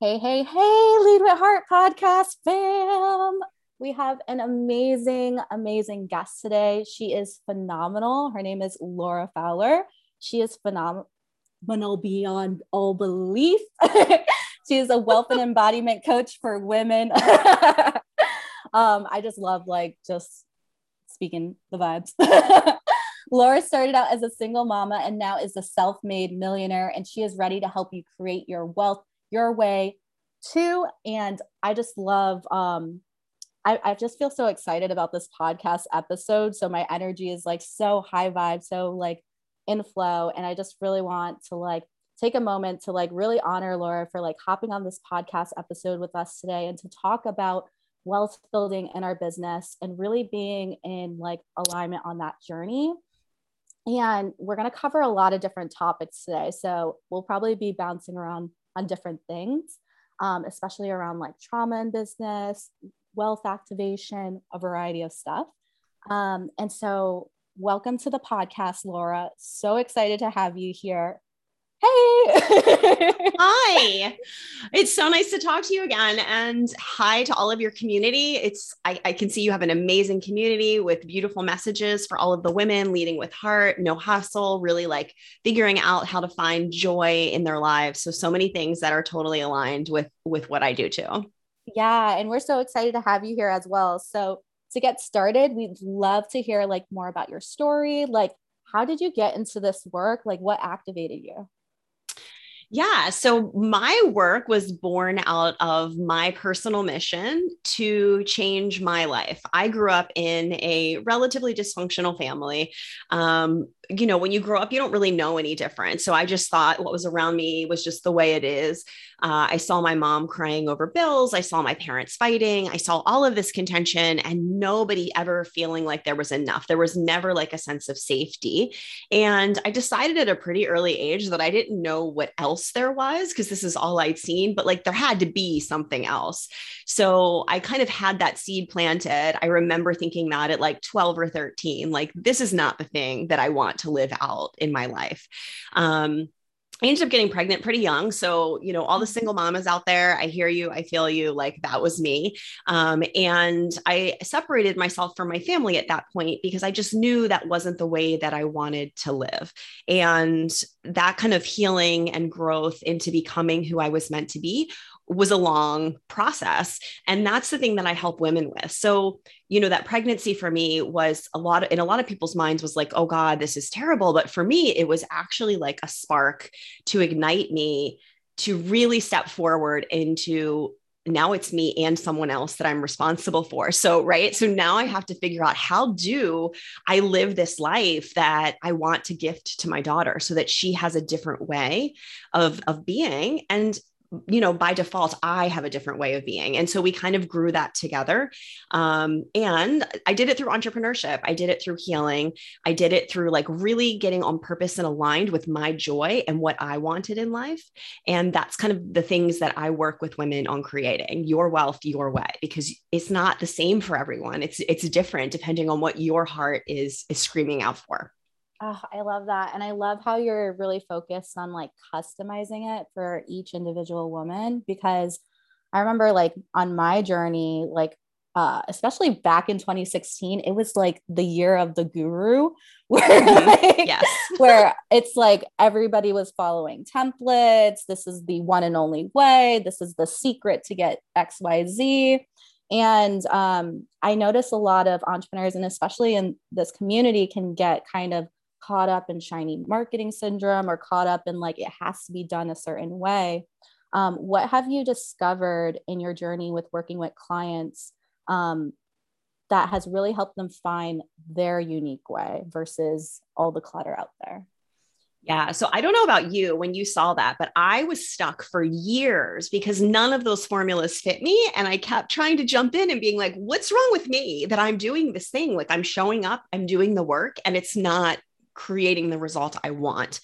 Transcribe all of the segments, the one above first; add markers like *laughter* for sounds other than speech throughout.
Hey, hey, hey, Lead with Heart podcast fam. We have an amazing, amazing guest today. She is phenomenal. Her name is Laura Fowler. She is phenomenal beyond all belief. *laughs* she is a wealth and embodiment coach for women. *laughs* um, I just love like just speaking the vibes. *laughs* Laura started out as a single mama and now is a self made millionaire, and she is ready to help you create your wealth your way too. And I just love, um, I, I just feel so excited about this podcast episode. So my energy is like so high vibe, so like in flow. And I just really want to like take a moment to like really honor Laura for like hopping on this podcast episode with us today and to talk about wealth building in our business and really being in like alignment on that journey. And we're going to cover a lot of different topics today. So we'll probably be bouncing around on different things, um, especially around like trauma and business, wealth activation, a variety of stuff. Um, and so, welcome to the podcast, Laura. So excited to have you here. Hey. *laughs* hi. It's so nice to talk to you again. And hi to all of your community. It's I, I, can see you have an amazing community with beautiful messages for all of the women leading with heart, no hustle, really like figuring out how to find joy in their lives. So so many things that are totally aligned with with what I do too. Yeah. And we're so excited to have you here as well. So to get started, we'd love to hear like more about your story. Like, how did you get into this work? Like, what activated you? Yeah. So my work was born out of my personal mission to change my life. I grew up in a relatively dysfunctional family. Um, you know, when you grow up, you don't really know any different. So I just thought what was around me was just the way it is. Uh, I saw my mom crying over bills. I saw my parents fighting. I saw all of this contention and nobody ever feeling like there was enough. There was never like a sense of safety. And I decided at a pretty early age that I didn't know what else there was because this is all I'd seen, but like there had to be something else. So I kind of had that seed planted. I remember thinking that at like 12 or 13, like this is not the thing that I want to live out in my life. Um, I ended up getting pregnant pretty young. So, you know, all the mm-hmm. single mamas out there, I hear you, I feel you, like that was me. Um, and I separated myself from my family at that point because I just knew that wasn't the way that I wanted to live. And that kind of healing and growth into becoming who I was meant to be was a long process and that's the thing that i help women with so you know that pregnancy for me was a lot of, in a lot of people's minds was like oh god this is terrible but for me it was actually like a spark to ignite me to really step forward into now it's me and someone else that I'm responsible for. So, right. So now I have to figure out how do I live this life that I want to gift to my daughter so that she has a different way of, of being. And you know, by default, I have a different way of being. And so we kind of grew that together. Um, and I did it through entrepreneurship. I did it through healing. I did it through like really getting on purpose and aligned with my joy and what I wanted in life. And that's kind of the things that I work with women on creating your wealth your way, because it's not the same for everyone. It's, it's different depending on what your heart is, is screaming out for. Oh, I love that. And I love how you're really focused on like customizing it for each individual woman because I remember like on my journey, like uh, especially back in 2016, it was like the year of the guru, *laughs* where mm-hmm. like, yes. where it's like everybody was following templates. This is the one and only way. This is the secret to get X, Y, Z. And um, I notice a lot of entrepreneurs, and especially in this community, can get kind of caught up in shiny marketing syndrome or caught up in like it has to be done a certain way. Um, what have you discovered in your journey with working with clients um, that has really helped them find their unique way versus all the clutter out there? Yeah. So I don't know about you when you saw that, but I was stuck for years because none of those formulas fit me. And I kept trying to jump in and being like, what's wrong with me that I'm doing this thing? Like I'm showing up, I'm doing the work, and it's not creating the result I want.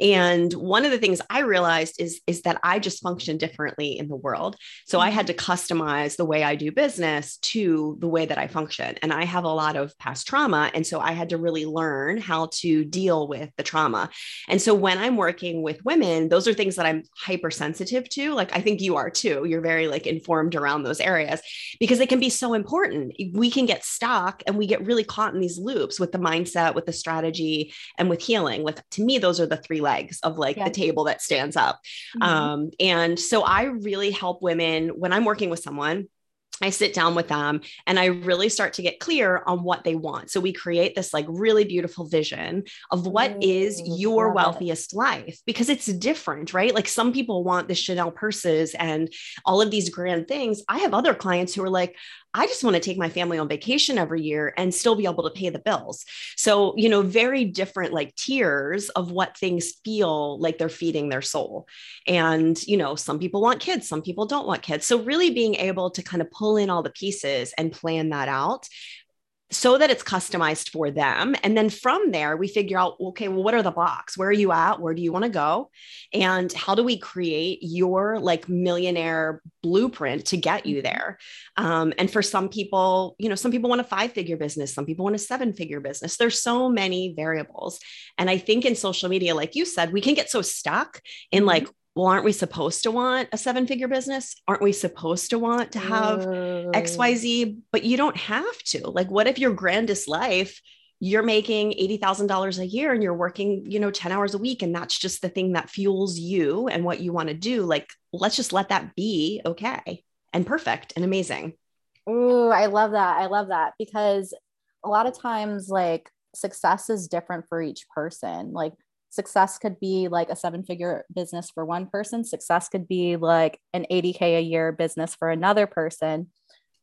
And one of the things I realized is, is that I just function differently in the world. So I had to customize the way I do business to the way that I function. And I have a lot of past trauma. And so I had to really learn how to deal with the trauma. And so when I'm working with women, those are things that I'm hypersensitive to. Like I think you are too. You're very like informed around those areas because they can be so important. We can get stuck and we get really caught in these loops with the mindset, with the strategy, and with healing. With to me, those are the three legs of like yeah. the table that stands up. Mm-hmm. Um, and so I really help women when I'm working with someone I sit down with them and I really start to get clear on what they want. So we create this like really beautiful vision of what mm, is your wealthiest life because it's different, right? Like some people want the Chanel purses and all of these grand things. I have other clients who are like, I just want to take my family on vacation every year and still be able to pay the bills. So, you know, very different like tiers of what things feel like they're feeding their soul. And, you know, some people want kids, some people don't want kids. So, really being able to kind of pull in all the pieces and plan that out so that it's customized for them. And then from there, we figure out okay, well, what are the blocks? Where are you at? Where do you want to go? And how do we create your like millionaire blueprint to get you mm-hmm. there? Um, and for some people, you know, some people want a five figure business, some people want a seven figure business. There's so many variables. And I think in social media, like you said, we can get so stuck in mm-hmm. like, well, aren't we supposed to want a seven figure business? Aren't we supposed to want to have XYZ? But you don't have to. Like, what if your grandest life, you're making $80,000 a year and you're working, you know, 10 hours a week, and that's just the thing that fuels you and what you want to do? Like, let's just let that be okay and perfect and amazing. Ooh, I love that. I love that because a lot of times, like, success is different for each person. Like, success could be like a seven figure business for one person. Success could be like an 80k a year business for another person.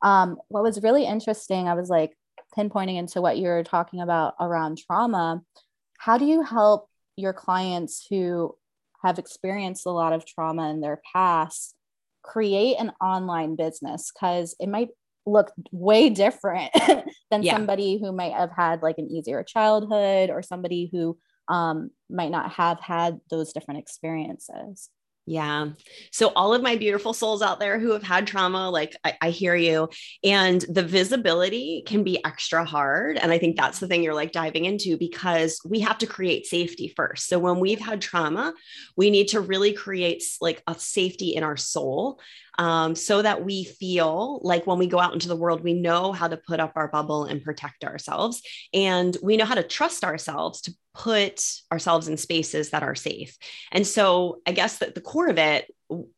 Um, what was really interesting i was like pinpointing into what you're talking about around trauma. How do you help your clients who have experienced a lot of trauma in their past create an online business? Because it might look way different *laughs* than yeah. somebody who might have had like an easier childhood or somebody who um, might not have had those different experiences. Yeah. So, all of my beautiful souls out there who have had trauma, like I, I, hear you. And the visibility can be extra hard. And I think that's the thing you're like diving into because we have to create safety first. So, when we've had trauma, we need to really create like a safety in our soul um, so that we feel like when we go out into the world, we know how to put up our bubble and protect ourselves. And we know how to trust ourselves to put ourselves in spaces that are safe. And so I guess that the core of it,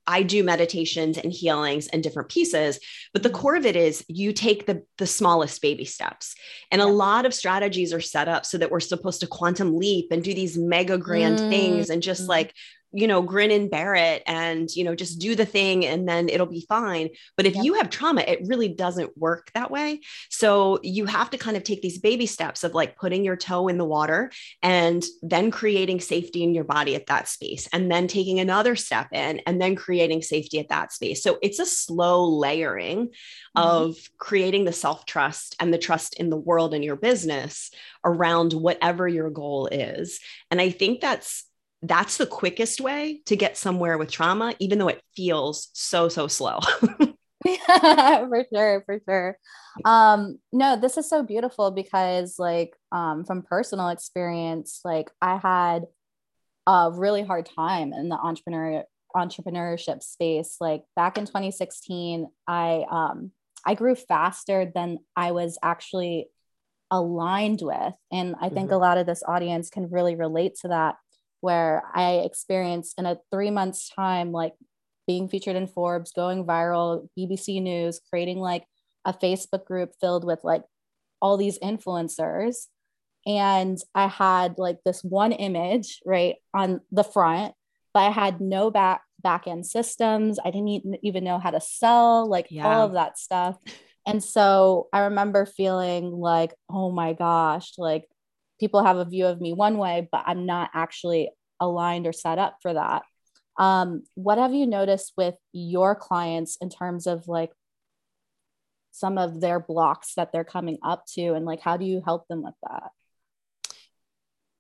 I do meditations and healings and different pieces, but the mm-hmm. core of it is you take the, the smallest baby steps. And a lot of strategies are set up so that we're supposed to quantum leap and do these mega grand mm-hmm. things and just mm-hmm. like you know, grin and bear it and, you know, just do the thing and then it'll be fine. But if yep. you have trauma, it really doesn't work that way. So you have to kind of take these baby steps of like putting your toe in the water and then creating safety in your body at that space and then taking another step in and then creating safety at that space. So it's a slow layering mm-hmm. of creating the self trust and the trust in the world and your business around whatever your goal is. And I think that's that's the quickest way to get somewhere with trauma, even though it feels so, so slow. yeah, *laughs* *laughs* for sure, for sure. Um, no, this is so beautiful because, like, um, from personal experience, like, I had a really hard time in the entrepreneur entrepreneurship space. Like back in 2016, I um, I grew faster than I was actually aligned with, and I think mm-hmm. a lot of this audience can really relate to that where I experienced in a three months time, like being featured in Forbes, going viral, BBC News, creating like a Facebook group filled with like all these influencers. And I had like this one image right on the front, but I had no back back end systems. I didn't even know how to sell, like yeah. all of that stuff. And so I remember feeling like, oh my gosh, like people have a view of me one way, but I'm not actually aligned or set up for that. Um, what have you noticed with your clients in terms of like some of their blocks that they're coming up to and like how do you help them with that?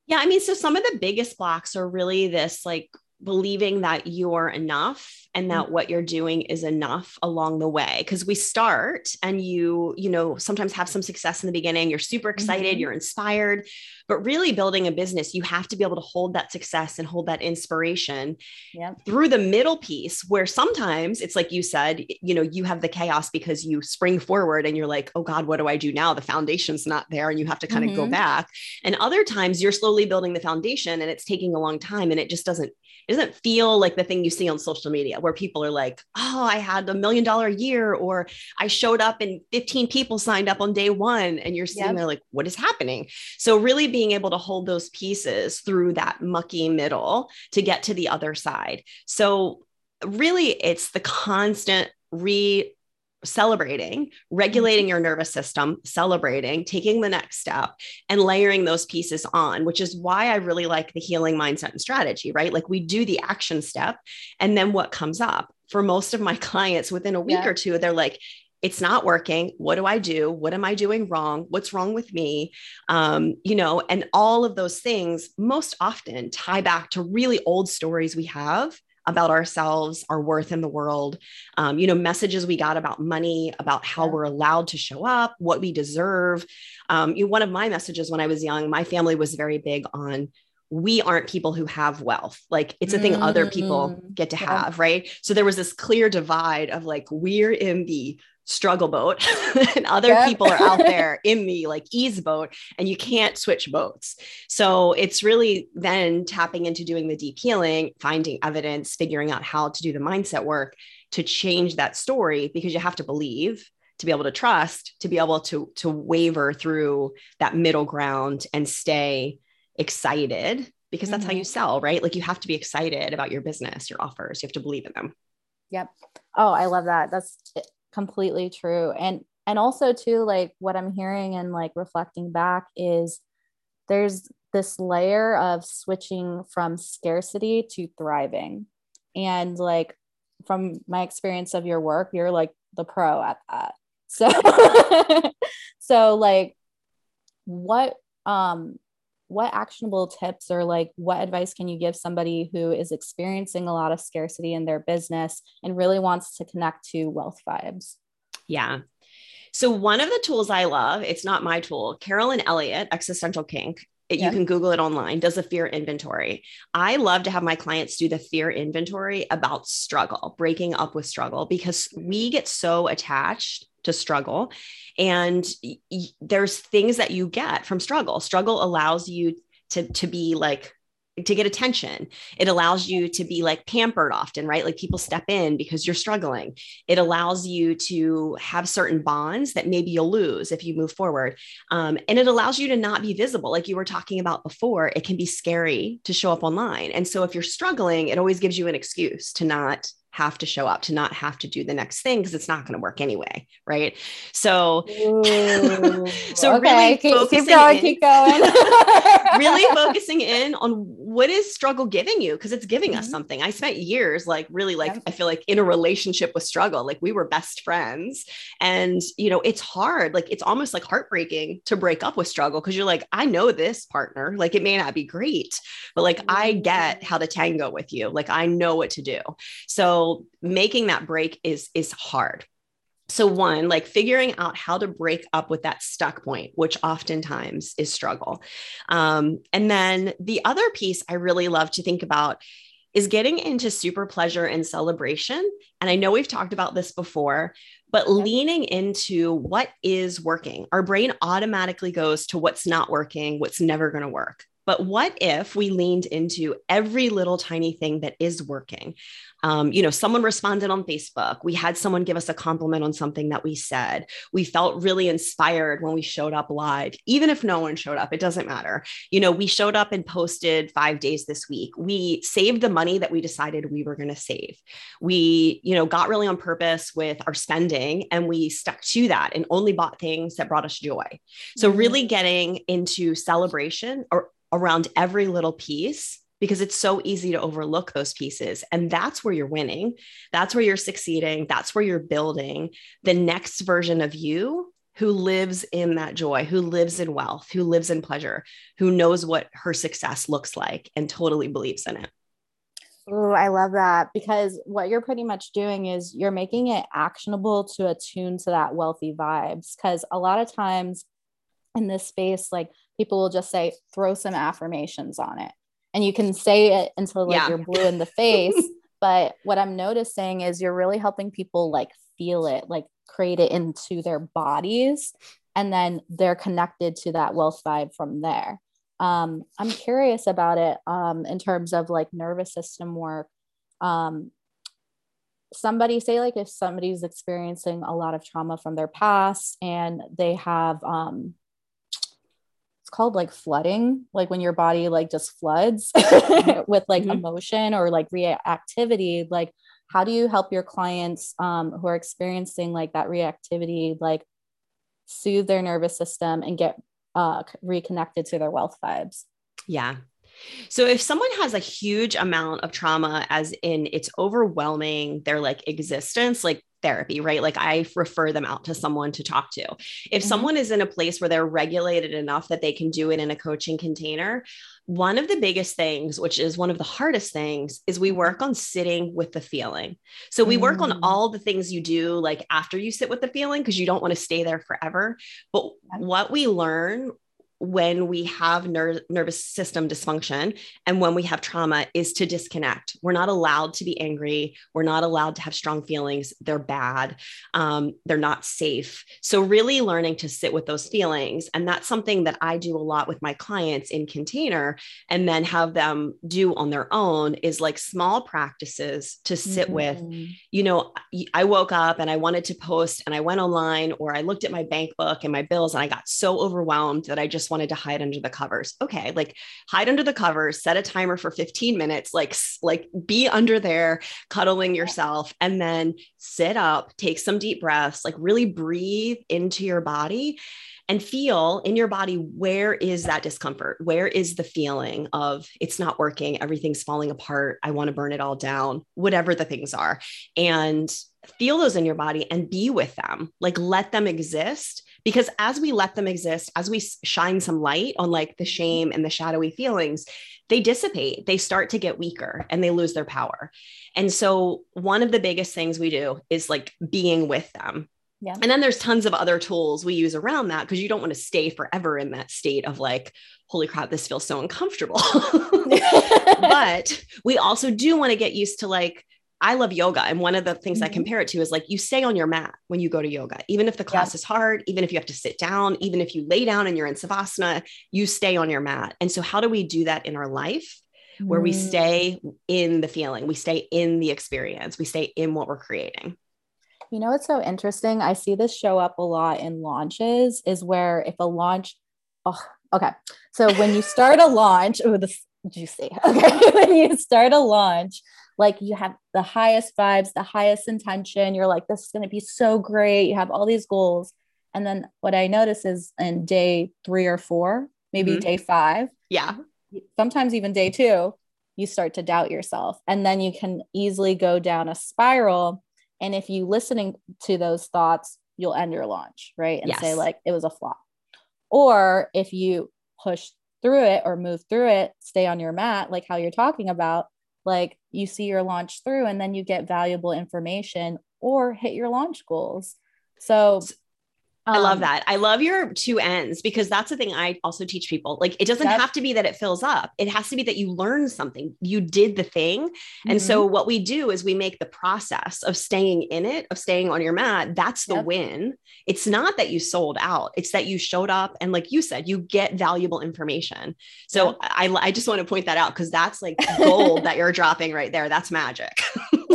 Yeah, I mean, so some of the biggest blocks are really this like believing that you're enough and that mm-hmm. what you're doing is enough along the way because we start and you you know sometimes have some success in the beginning you're super excited mm-hmm. you're inspired but really building a business you have to be able to hold that success and hold that inspiration yep. through the middle piece where sometimes it's like you said you know you have the chaos because you spring forward and you're like oh god what do i do now the foundation's not there and you have to kind mm-hmm. of go back and other times you're slowly building the foundation and it's taking a long time and it just doesn't it doesn't feel like the thing you see on social media where people are like, oh, I had a million dollar year, or I showed up and 15 people signed up on day one. And you're sitting yep. there like, what is happening? So, really being able to hold those pieces through that mucky middle to get to the other side. So, really, it's the constant re celebrating, regulating mm-hmm. your nervous system, celebrating, taking the next step, and layering those pieces on, which is why I really like the healing mindset and strategy, right? Like we do the action step, and then what comes up for most of my *laughs* clients within a week yeah. or two, they're like, it's not working. What do I do? What am I doing wrong? What's wrong with me? Um, you know, and all of those things most often tie back to really old stories we have about ourselves, our worth in the world, um, you know, messages we got about money, about how we're allowed to show up, what we deserve. Um, you know, one of my messages when I was young, my family was very big on we aren't people who have wealth. Like it's a thing mm-hmm. other people mm-hmm. get to have, right? So there was this clear divide of like, we're in the struggle boat *laughs* and other yep. people are out there *laughs* in the like ease boat and you can't switch boats. So it's really then tapping into doing the deep healing, finding evidence, figuring out how to do the mindset work to change that story because you have to believe to be able to trust to be able to to waver through that middle ground and stay excited because that's mm-hmm. how you sell right like you have to be excited about your business your offers you have to believe in them yep oh i love that that's completely true. And and also too like what i'm hearing and like reflecting back is there's this layer of switching from scarcity to thriving. And like from my experience of your work you're like the pro at that. So *laughs* so like what um what actionable tips or like what advice can you give somebody who is experiencing a lot of scarcity in their business and really wants to connect to wealth vibes? Yeah. So one of the tools I love, it's not my tool, Carolyn Elliott, Existential Kink, it, yeah. you can Google it online, does a fear inventory. I love to have my clients do the fear inventory about struggle, breaking up with struggle, because we get so attached to struggle. And y- there's things that you get from struggle. Struggle allows you to, to be like to get attention. It allows you to be like pampered often, right? Like people step in because you're struggling. It allows you to have certain bonds that maybe you'll lose if you move forward. Um, and it allows you to not be visible. Like you were talking about before, it can be scary to show up online. And so if you're struggling, it always gives you an excuse to not have to show up to not have to do the next thing because it's not going to work anyway right so *laughs* so okay. really keep, focusing keep going in, keep going *laughs* really *laughs* focusing in on what is struggle giving you because it's giving mm-hmm. us something i spent years like really like yeah. i feel like in a relationship with struggle like we were best friends and you know it's hard like it's almost like heartbreaking to break up with struggle because you're like i know this partner like it may not be great but like mm-hmm. i get how to tango with you like i know what to do so making that break is is hard. So one like figuring out how to break up with that stuck point which oftentimes is struggle. Um, and then the other piece i really love to think about is getting into super pleasure and celebration. And i know we've talked about this before but leaning into what is working. Our brain automatically goes to what's not working what's never going to work but what if we leaned into every little tiny thing that is working? Um, you know, someone responded on Facebook. We had someone give us a compliment on something that we said. We felt really inspired when we showed up live, even if no one showed up, it doesn't matter. You know, we showed up and posted five days this week. We saved the money that we decided we were going to save. We, you know, got really on purpose with our spending and we stuck to that and only bought things that brought us joy. So, mm-hmm. really getting into celebration or around every little piece because it's so easy to overlook those pieces. And that's where you're winning. That's where you're succeeding. That's where you're building the next version of you who lives in that joy, who lives in wealth, who lives in pleasure, who knows what her success looks like and totally believes in it. Oh, I love that because what you're pretty much doing is you're making it actionable to attune to that wealthy vibes. Because a lot of times in this space, like people will just say, throw some affirmations on it. And you can say it until like yeah. you're blue in the face. *laughs* but what I'm noticing is you're really helping people like feel it, like create it into their bodies. And then they're connected to that wealth vibe from there um, i'm curious about it um, in terms of like nervous system work um, somebody say like if somebody's experiencing a lot of trauma from their past and they have um, it's called like flooding like when your body like just floods *laughs* with like mm-hmm. emotion or like reactivity like how do you help your clients um, who are experiencing like that reactivity like soothe their nervous system and get uh, reconnected to their wealth vibes. Yeah. So if someone has a huge amount of trauma, as in it's overwhelming their like existence, like therapy, right? Like I refer them out to someone to talk to. If mm-hmm. someone is in a place where they're regulated enough that they can do it in a coaching container, one of the biggest things, which is one of the hardest things, is we work on sitting with the feeling. So we mm. work on mm. all the things you do like after you sit with the feeling because you don't want to stay there forever. But what we learn when we have ner- nervous system dysfunction and when we have trauma is to disconnect. We're not allowed to be angry. We're not allowed to have strong feelings. They're bad. Um, they're not safe. So, really learning to sit with those feelings. And that's something that I do a lot with my clients in container and then have them do on their own is like small practices to sit mm-hmm. with. You know, I woke up and I wanted to post and I went online or I looked at my bank book and my bills and I got so overwhelmed that I just wanted to hide under the covers. Okay, like hide under the covers, set a timer for 15 minutes, like like be under there cuddling yourself and then sit up, take some deep breaths, like really breathe into your body and feel in your body where is that discomfort? Where is the feeling of it's not working, everything's falling apart, I want to burn it all down, whatever the things are. And feel those in your body and be with them, like let them exist because as we let them exist as we shine some light on like the shame and the shadowy feelings they dissipate they start to get weaker and they lose their power and so one of the biggest things we do is like being with them yeah. And then there's tons of other tools we use around that because you don't want to stay forever in that state of like, holy crap, this feels so uncomfortable. *laughs* *laughs* but we also do want to get used to like I love yoga. And one of the things mm-hmm. I compare it to is like you stay on your mat when you go to yoga, even if the class yeah. is hard, even if you have to sit down, even if you lay down and you're in Savasana, you stay on your mat. And so, how do we do that in our life where mm. we stay in the feeling, we stay in the experience, we stay in what we're creating? You know, it's so interesting. I see this show up a lot in launches, is where if a launch, oh, okay. So when you start a *laughs* launch, oh, this juicy. *laughs* Okay. *laughs* when you start a launch, like you have the highest vibes, the highest intention. You're like, this is going to be so great. You have all these goals. And then what I notice is in day three or four, maybe mm-hmm. day five. Yeah. Sometimes even day two, you start to doubt yourself. And then you can easily go down a spiral. And if you listening to those thoughts, you'll end your launch, right? And yes. say, like, it was a flop. Or if you push through it or move through it, stay on your mat, like how you're talking about, like you see your launch through and then you get valuable information or hit your launch goals. So I love um, that. I love your two ends because that's the thing I also teach people. Like it doesn't have to be that it fills up. It has to be that you learn something. You did the thing. Mm-hmm. And so mm-hmm. what we do is we make the process of staying in it, of staying on your mat, that's the yep. win. It's not that you sold out. It's that you showed up and like you said, you get valuable information. So yep. I I just want to point that out because that's like gold that you're dropping right there. That's magic. *laughs*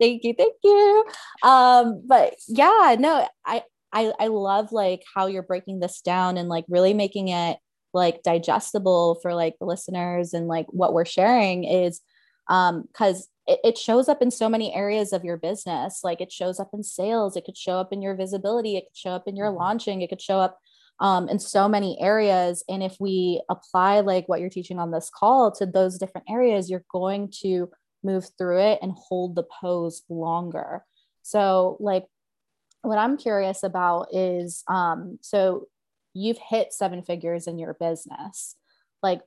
thank you, thank you. Um, but yeah, no, I I I love like how you're breaking this down and like really making it like digestible for like the listeners and like what we're sharing is um because it, it shows up in so many areas of your business like it shows up in sales it could show up in your visibility it could show up in your mm-hmm. launching it could show up um, in so many areas. And if we apply like what you're teaching on this call to those different areas, you're going to move through it and hold the pose longer. So, like, what I'm curious about is um, so you've hit seven figures in your business. Like,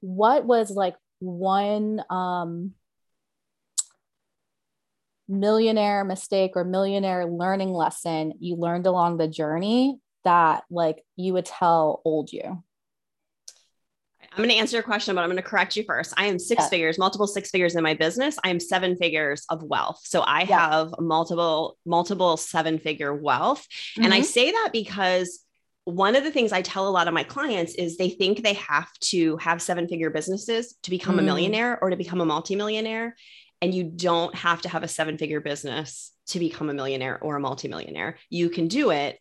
what was like one um, millionaire mistake or millionaire learning lesson you learned along the journey that like you would tell old you? I'm going to answer your question, but I'm going to correct you first. I am six yeah. figures, multiple six figures in my business. I am seven figures of wealth. So I yeah. have multiple, multiple seven figure wealth. Mm-hmm. And I mm-hmm. say that because one of the things I tell a lot of my clients is they think they have to have seven figure businesses to become mm. a millionaire or to become a multimillionaire. And you don't have to have a seven figure business to become a millionaire or a multimillionaire. You can do it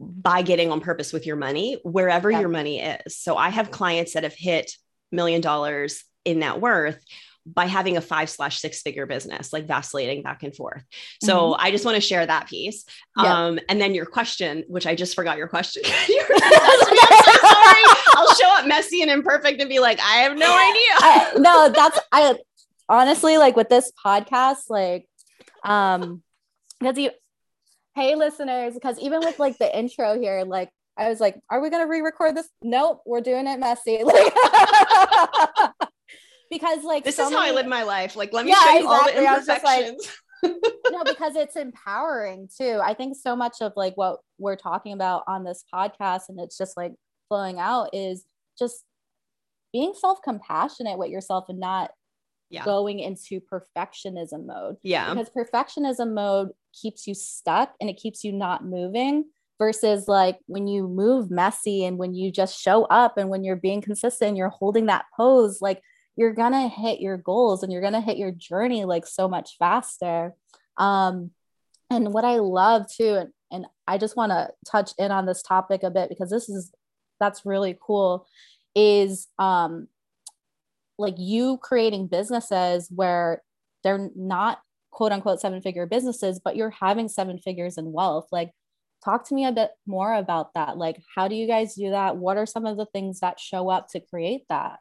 by getting on purpose with your money wherever yeah. your money is. So I have clients that have hit million dollars in net worth by having a five slash six figure business, like vacillating back and forth. So mm-hmm. I just want to share that piece. Yeah. Um, and then your question, which I just forgot your question. *laughs* *laughs* I'm so sorry. I'll show up messy and imperfect and be like, I have no idea. I, no, that's I honestly like with this podcast, like um because you hey listeners, because even with like the intro here, like I was like, are we gonna re-record this? Nope, we're doing it messy. *laughs* because like this so is many... how I live my life. Like, let me yeah, show you exactly. all the imperfections. Like, *laughs* no, because it's empowering too. I think so much of like what we're talking about on this podcast and it's just like flowing out is just being self-compassionate with yourself and not yeah. going into perfectionism mode. Yeah. Because perfectionism mode keeps you stuck and it keeps you not moving versus like when you move messy and when you just show up and when you're being consistent, you're holding that pose, like you're to hit your goals and you're to hit your journey like so much faster. Um, and what I love too, and, and I just want to touch in on this topic a bit because this is that's really cool, is um like you creating businesses where they're not quote unquote seven figure businesses, but you're having seven figures in wealth. Like, talk to me a bit more about that. Like, how do you guys do that? What are some of the things that show up to create that?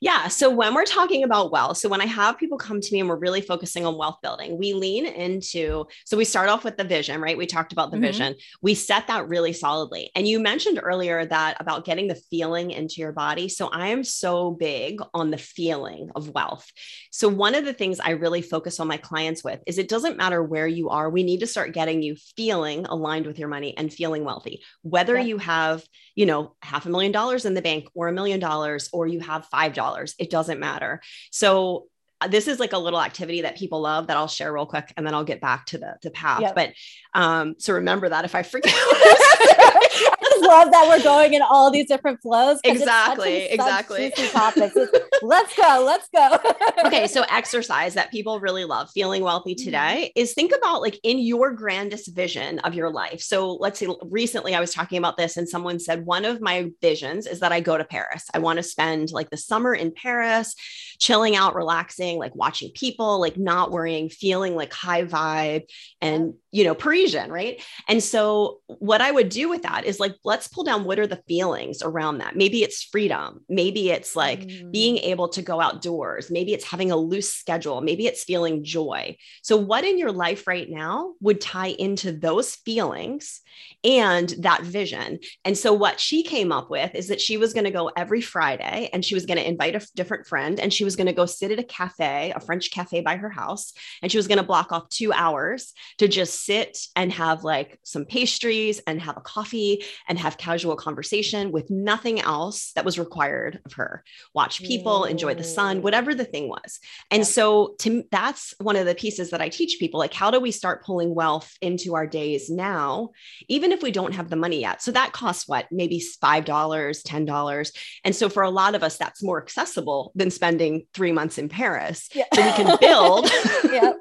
Yeah. So when we're talking about wealth, so when I have people come to me and we're really focusing on wealth building, we lean into, so we start off with the vision, right? We talked about the mm-hmm. vision. We set that really solidly. And you mentioned earlier that about getting the feeling into your body. So I am so big on the feeling of wealth. So one of the things I really focus on my clients with is it doesn't matter where you are. We need to start getting you feeling aligned with your money and feeling wealthy, whether yeah. you have, you know, half a million dollars in the bank or a million dollars, or you have $5. It doesn't matter. So uh, this is like a little activity that people love that I'll share real quick and then I'll get back to the, the path. Yep. But um, so remember that if I forget *laughs* love that we're going in all these different flows. Exactly. exactly. Topics. let's go. Let's go. *laughs* okay. So exercise that people really love, feeling wealthy mm-hmm. today is think about like in your grandest vision of your life. So let's say recently I was talking about this and someone said, one of my visions is that I go to Paris. I want to spend like the summer in Paris, chilling out, relaxing, like watching people, like not worrying, feeling like high vibe and, you know, Parisian. Right. And so what I would do with that is like, let's pull down what are the feelings around that. Maybe it's freedom. Maybe it's like mm. being able to go outdoors. Maybe it's having a loose schedule. Maybe it's feeling joy. So, what in your life right now would tie into those feelings and that vision? And so, what she came up with is that she was going to go every Friday and she was going to invite a different friend and she was going to go sit at a cafe, a French cafe by her house. And she was going to block off two hours to just sit and have like some pastries and have a coffee and have casual conversation with nothing else that was required of her. Watch people, mm. enjoy the sun, whatever the thing was. And yeah. so to that's one of the pieces that I teach people like how do we start pulling wealth into our days now even if we don't have the money yet. So that costs what? Maybe $5, $10. And so for a lot of us that's more accessible than spending 3 months in Paris. Yeah. So we can build *laughs*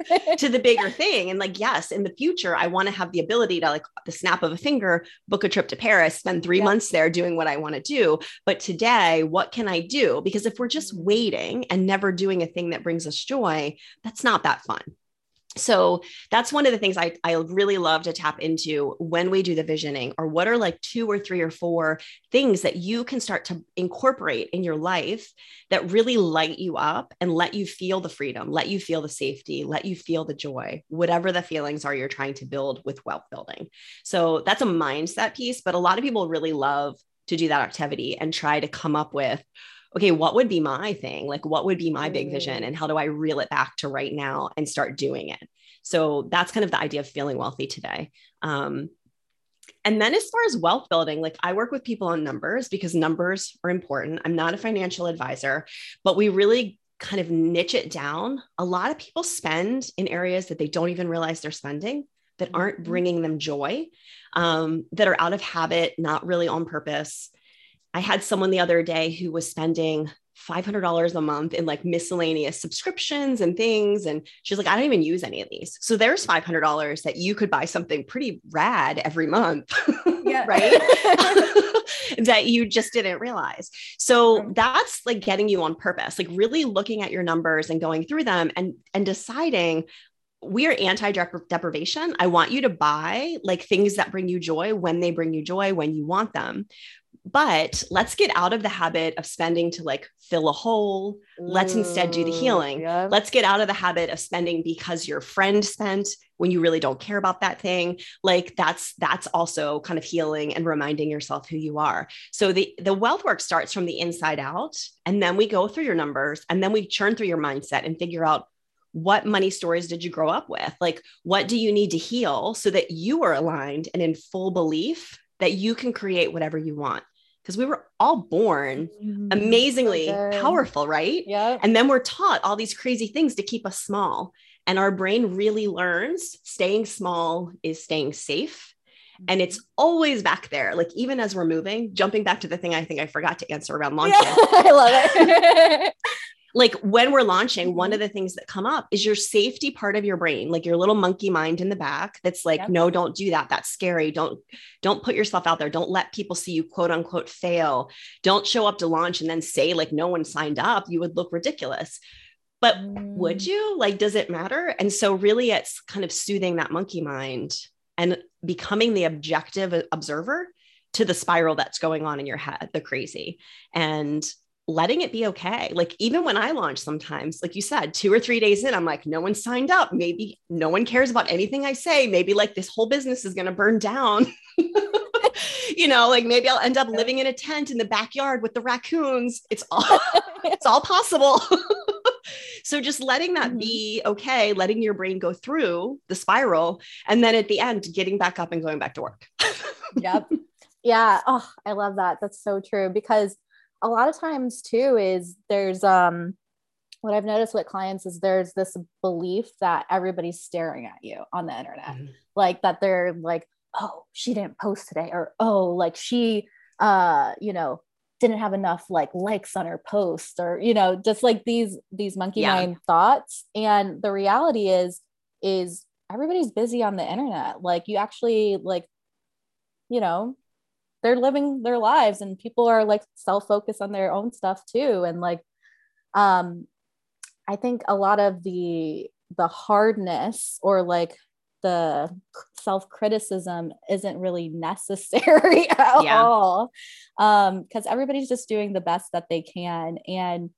*laughs* to the bigger thing and like yes, in the future I want to have the ability to like the snap of a finger book a trip to Paris, spend three yeah. months there doing what I want to do. But today, what can I do? Because if we're just waiting and never doing a thing that brings us joy, that's not that fun. So that's one of the things I, I really love to tap into when we do the visioning or what are like two or three or four things that you can start to incorporate in your life that really light you up and let you feel the freedom let you feel the safety let you feel the joy whatever the feelings are you're trying to build with wealth building. So that's a mindset piece but a lot of people really love to do that activity and try to come up with okay, what would be my thing? Like, what would be my big vision? And how do I reel it back to right now and start doing it? So that's kind of the idea of feeling wealthy today. Um, and then as far as wealth building, like I work with people on numbers because numbers are important. I'm not a financial advisor, but we really kind of niche it down. A lot of people spend in areas that they don't even realize they're spending that aren't mm-hmm. bringing them joy, um, that are out of habit, not really on purpose. I had someone the other day who was spending $500 a month in like miscellaneous subscriptions and things. And she's like, I don't even use any of these. So there's $500 that you could buy something pretty rad every month. *laughs* Yeah. right. *laughs* *laughs* that you just didn't realize. So that's like getting you on purpose, like really looking at your numbers and going through them and, and deciding we are anti deprivation. I want you to buy like things that bring you joy when they bring you joy, when you want them. But let's get out of the habit of spending to like fill a hole. Let's instead do the mm, healing. Yeah. Let's get out of the habit of spending because your friend spent when you really don't care about that thing. Like that's that's also kind of healing and reminding yourself who you are. So the the wealth work starts from the inside out and then we go through your numbers and then we churn through your mindset and figure out what money stories did you grow up with? Like, what do you need to heal so that you are aligned and in full belief that you can create whatever you want? Because we were all born mm-hmm. amazingly okay. powerful, right? Yeah. And then we're taught all these crazy things to keep us small. And our brain really learns staying small is staying safe. And it's always back there. Like even as we're moving, jumping back to the thing I think I forgot to answer around launching. Yeah, *laughs* I love it. *laughs* like when we're launching, one mm-hmm. of the things that come up is your safety part of your brain, like your little monkey mind in the back that's like, yep. no, don't do that. That's scary. Don't, don't put yourself out there. Don't let people see you quote unquote fail. Don't show up to launch and then say like no one signed up. You would look ridiculous. But mm. would you? Like, does it matter? And so really it's kind of soothing that monkey mind and becoming the objective observer to the spiral that's going on in your head, the crazy. And letting it be okay. Like even when I launch sometimes, like you said, two or three days in, I'm like, no one signed up. Maybe no one cares about anything I say. Maybe like this whole business is going to burn down. *laughs* you know, like maybe I'll end up living in a tent in the backyard with the raccoons. It's all *laughs* it's all possible. *laughs* so just letting that mm-hmm. be okay, letting your brain go through the spiral and then at the end getting back up and going back to work. yep. Yeah. Oh, I love that. That's so true because a lot of times too is there's um what I've noticed with clients is there's this belief that everybody's staring at you on the internet. Mm-hmm. Like that they're like, oh, she didn't post today, or oh, like she uh, you know, didn't have enough like likes on her post, or you know, just like these these monkey yeah. mind thoughts. And the reality is, is everybody's busy on the internet. Like you actually like, you know, they're living their lives and people are like self-focused on their own stuff too and like um i think a lot of the the hardness or like the self-criticism isn't really necessary *laughs* at yeah. all um because everybody's just doing the best that they can and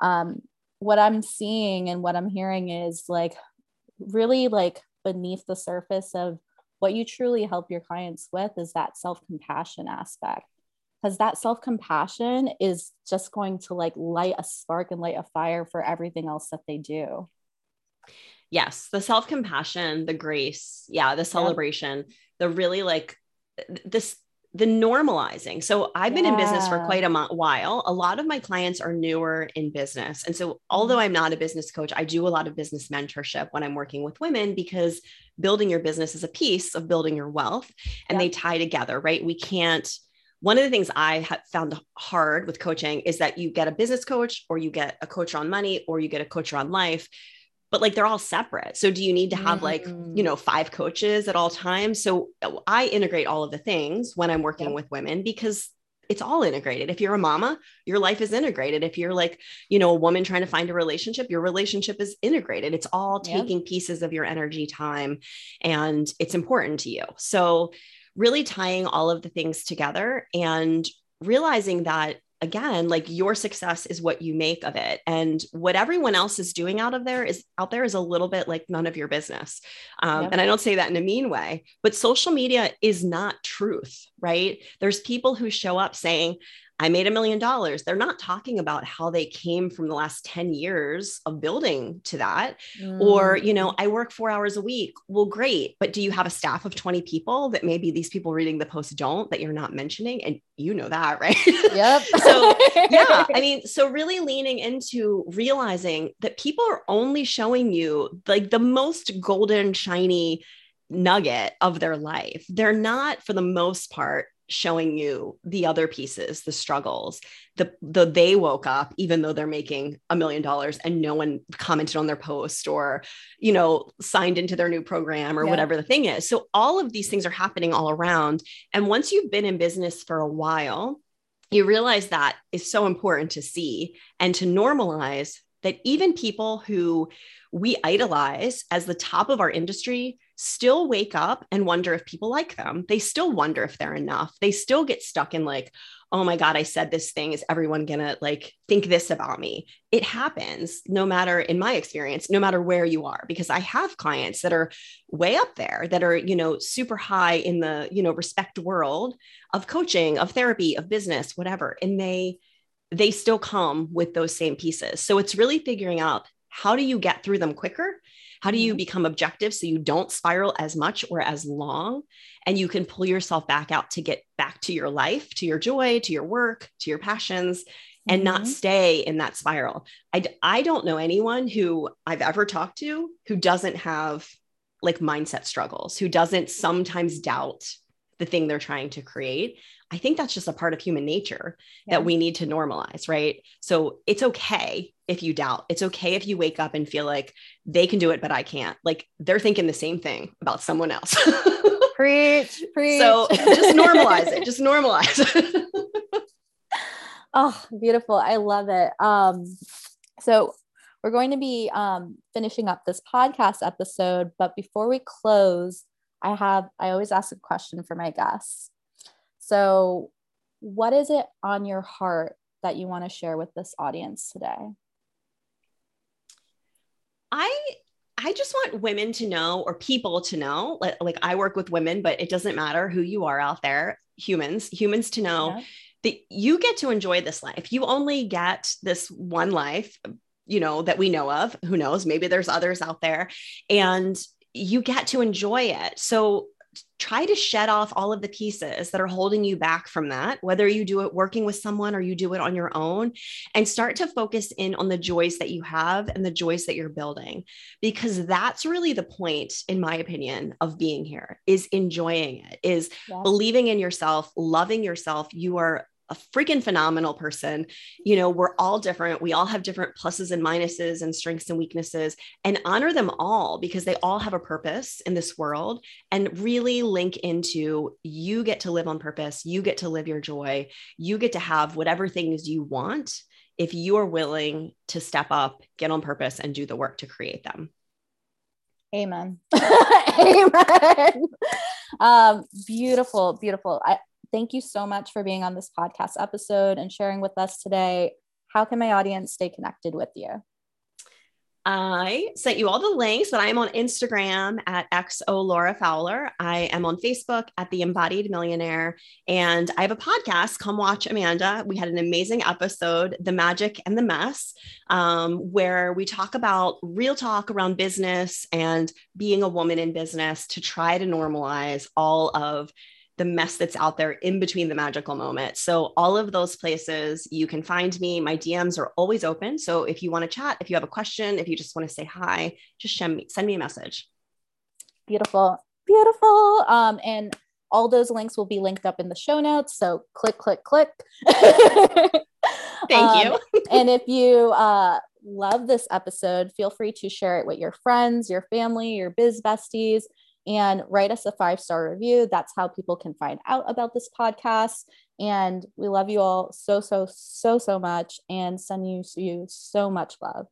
um what i'm seeing and what i'm hearing is like really like beneath the surface of what you truly help your clients with is that self compassion aspect because that self compassion is just going to like light a spark and light a fire for everything else that they do. Yes, the self compassion, the grace, yeah, the celebration, yeah. the really like this the normalizing. So I've been yeah. in business for quite a while. A lot of my clients are newer in business. And so although mm-hmm. I'm not a business coach, I do a lot of business mentorship when I'm working with women because building your business is a piece of building your wealth and yeah. they tie together, right? We can't one of the things I have found hard with coaching is that you get a business coach or you get a coach on money or you get a coach on life but like they're all separate. So do you need to have like, you mm. know, five coaches at all times? So I integrate all of the things when I'm working with women because it's all integrated. If you're a mama, your life is integrated. If you're like, you know, a woman trying to find a relationship, your relationship is integrated. It's all taking yep. pieces of your energy time and it's important to you. So, really tying all of the things together and realizing that again like your success is what you make of it and what everyone else is doing out of there is out there is a little bit like none of your business um, yep. and i don't say that in a mean way but social media is not truth right there's people who show up saying I made a million dollars. They're not talking about how they came from the last 10 years of building to that. Mm. Or, you know, I work four hours a week. Well, great. But do you have a staff of 20 people that maybe these people reading the post don't that you're not mentioning? And you know that, *laughs* right? Yep. *laughs* so, yeah. *laughs* I mean, so really leaning into realizing that people are only showing you like the most golden, shiny nugget of their life. They're not, for the most part, showing you the other pieces the struggles the the they woke up even though they're making a million dollars and no one commented on their post or you know signed into their new program or yeah. whatever the thing is so all of these things are happening all around and once you've been in business for a while you realize that is so important to see and to normalize that even people who we idolize as the top of our industry still wake up and wonder if people like them. They still wonder if they're enough. They still get stuck in like, oh my God, I said this thing. Is everyone gonna like think this about me? It happens no matter, in my experience, no matter where you are, because I have clients that are way up there that are, you know, super high in the, you know, respect world of coaching, of therapy, of business, whatever. And they, they still come with those same pieces. So it's really figuring out how do you get through them quicker how do you mm-hmm. become objective so you don't spiral as much or as long? And you can pull yourself back out to get back to your life, to your joy, to your work, to your passions, and mm-hmm. not stay in that spiral. I, I don't know anyone who I've ever talked to who doesn't have like mindset struggles, who doesn't sometimes doubt the thing they're trying to create. I think that's just a part of human nature yeah. that we need to normalize, right? So it's okay if you doubt. It's okay if you wake up and feel like they can do it, but I can't. Like they're thinking the same thing about someone else. *laughs* preach, preach. So just normalize it. *laughs* Just normalize it. *laughs* oh, beautiful. I love it. Um, so we're going to be um, finishing up this podcast episode, but before we close, I have I always ask a question for my guests. So, what is it on your heart that you want to share with this audience today? I I just want women to know or people to know like, like I work with women but it doesn't matter who you are out there humans humans to know yeah. that you get to enjoy this life. You only get this one life you know that we know of. Who knows? Maybe there's others out there. And you get to enjoy it. So try to shed off all of the pieces that are holding you back from that, whether you do it working with someone or you do it on your own, and start to focus in on the joys that you have and the joys that you're building. Because that's really the point, in my opinion, of being here is enjoying it, is yeah. believing in yourself, loving yourself. You are a freaking phenomenal person. You know, we're all different. We all have different pluses and minuses and strengths and weaknesses, and honor them all because they all have a purpose in this world and really link into you get to live on purpose. You get to live your joy. You get to have whatever things you want if you are willing to step up, get on purpose, and do the work to create them. Amen. *laughs* Amen. Um, beautiful, beautiful. I, thank you so much for being on this podcast episode and sharing with us today. How can my audience stay connected with you? I sent you all the links, but I am on Instagram at XO Laura Fowler. I am on Facebook at The Embodied Millionaire. And I have a podcast, Come Watch Amanda. We had an amazing episode, The Magic and the Mess, um, where we talk about real talk around business and being a woman in business to try to normalize all of the mess that's out there in between the magical moment. So, all of those places you can find me. My DMs are always open. So, if you want to chat, if you have a question, if you just want to say hi, just send me, send me a message. Beautiful. Beautiful. Um, and all those links will be linked up in the show notes. So, click, click, click. *laughs* Thank um, you. *laughs* and if you uh, love this episode, feel free to share it with your friends, your family, your biz besties and write us a five star review. That's how people can find out about this podcast. And we love you all so, so, so, so much and send you, you so much love.